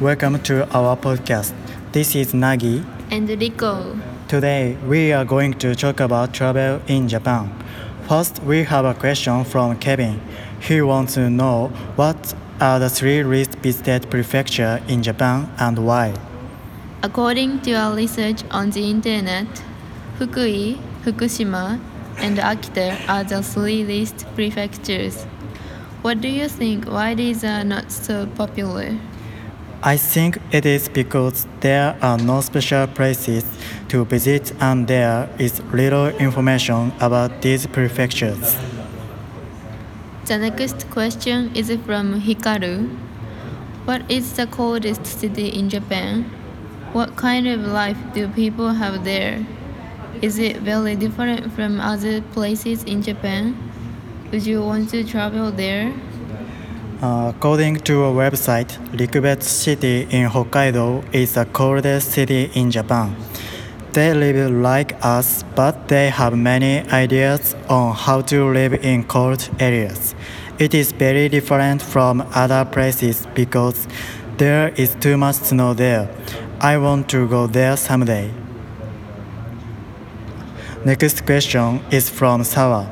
Welcome to our podcast. This is Nagi. and Riko. Today we are going to talk about travel in Japan. First, we have a question from Kevin. He wants to know what are the three least visited prefectures in Japan and why. According to our research on the internet, Fukui, Fukushima, and Akita are the three least prefectures. What do you think? Why these are not so popular? I think it is because there are no special places to visit and there is little information about these prefectures. The next question is from Hikaru. What is the coldest city in Japan? What kind of life do people have there? Is it very different from other places in Japan? Would you want to travel there? Uh, according to a website, Rikubetsu City in Hokkaido is the coldest city in Japan. They live like us, but they have many ideas on how to live in cold areas. It is very different from other places because there is too much snow there. I want to go there someday. Next question is from Sawa.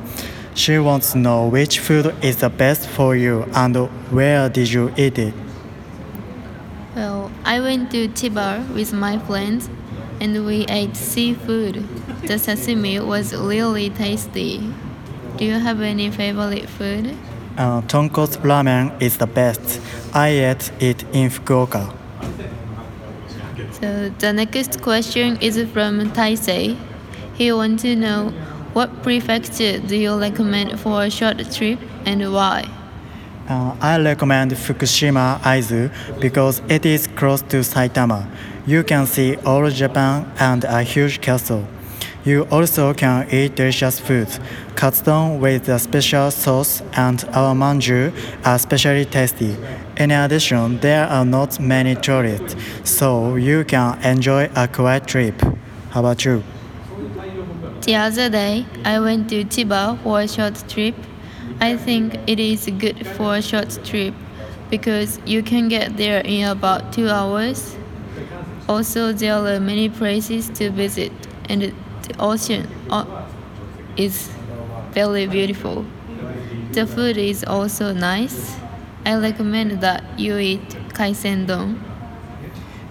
She wants to know which food is the best for you and where did you eat it? Well, I went to Chiba with my friends and we ate seafood. The sashimi was really tasty. Do you have any favorite food? Uh, tonkotsu ramen is the best. I ate it in Fukuoka. So the next question is from Taisei. He wants to know what prefecture do you recommend for a short trip and why? Uh, I recommend Fukushima Aizu because it is close to Saitama. You can see all Japan and a huge castle. You also can eat delicious foods. Katsudon with a special sauce and Awa-Manju are especially tasty. In addition, there are not many tourists, so you can enjoy a quiet trip. How about you? The other day, I went to Chiba for a short trip. I think it is good for a short trip because you can get there in about two hours. Also, there are many places to visit, and the ocean is very beautiful. The food is also nice. I recommend that you eat kaisendon.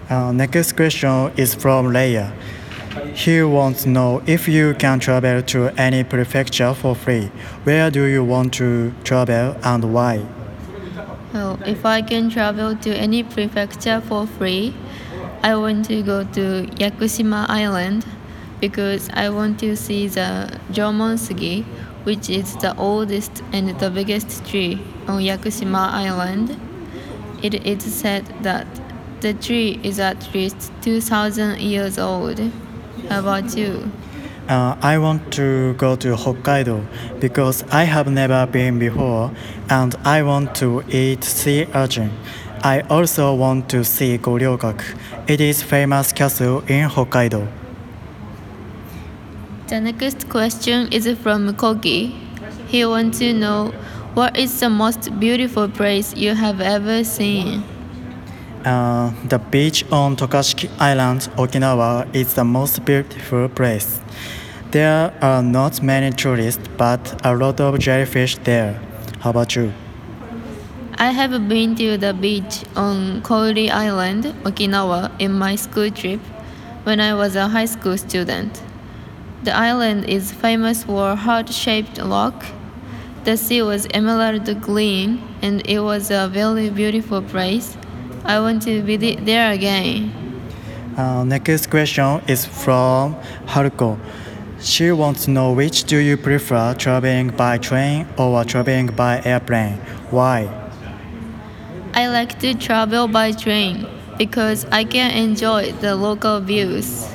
Uh, next question is from Leia. He wants to know if you can travel to any prefecture for free. Where do you want to travel and why? Well, if I can travel to any prefecture for free, I want to go to Yakushima Island because I want to see the Jomonsugi, which is the oldest and the biggest tree on Yakushima Island. It is said that the tree is at least 2000 years old. How about you? Uh, I want to go to Hokkaido because I have never been before and I want to eat sea urchin. I also want to see Goryokaku. It is famous castle in Hokkaido. The next question is from Kogi. He wants to know what is the most beautiful place you have ever seen? Uh, the beach on Tokashiki Island, Okinawa is the most beautiful place. There are not many tourists, but a lot of jellyfish there. How about you? I have been to the beach on Kouri Island, Okinawa, in my school trip when I was a high school student. The island is famous for heart-shaped rock. The sea was emerald green and it was a very beautiful place. I want to visit there again. Uh, next question is from Haruko. She wants to know which do you prefer traveling by train or traveling by airplane? Why? I like to travel by train because I can enjoy the local views.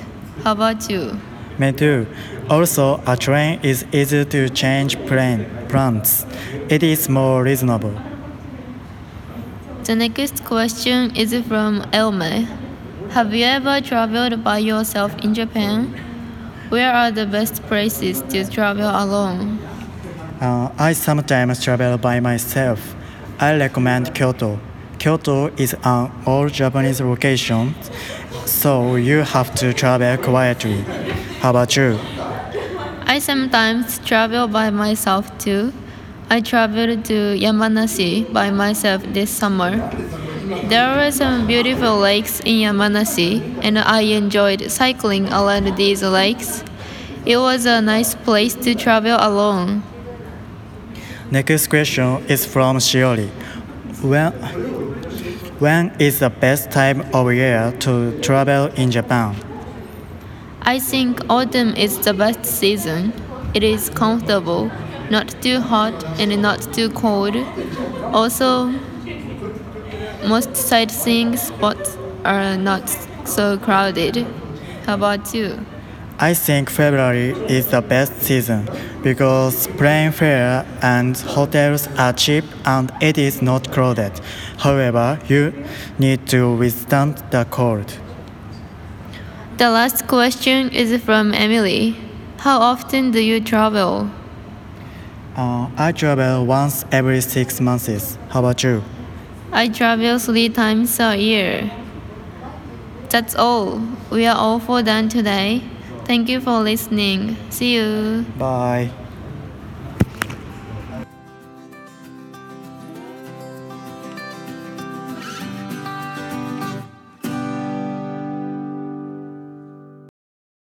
How about you? Me too. Also, a train is easy to change plane plans. It is more reasonable. The next question is from Elme. Have you ever traveled by yourself in Japan? Where are the best places to travel alone? Uh, I sometimes travel by myself. I recommend Kyoto. Kyoto is an all Japanese location, so you have to travel quietly. How about you? I sometimes travel by myself too. I traveled to Yamanashi by myself this summer. There were some beautiful lakes in Yamanashi, and I enjoyed cycling around these lakes. It was a nice place to travel alone. Next question is from Shiori. When, when is the best time of year to travel in Japan? I think autumn is the best season. It is comfortable, not too hot and not too cold. Also, most sightseeing spots are not so crowded. How about you? I think February is the best season because plane fare and hotels are cheap and it is not crowded. However, you need to withstand the cold. The last question is from Emily. How often do you travel? Uh, I travel once every six months. How about you? I travel three times a year. That's all. We are all for done today. Thank you for listening. See you. Bye.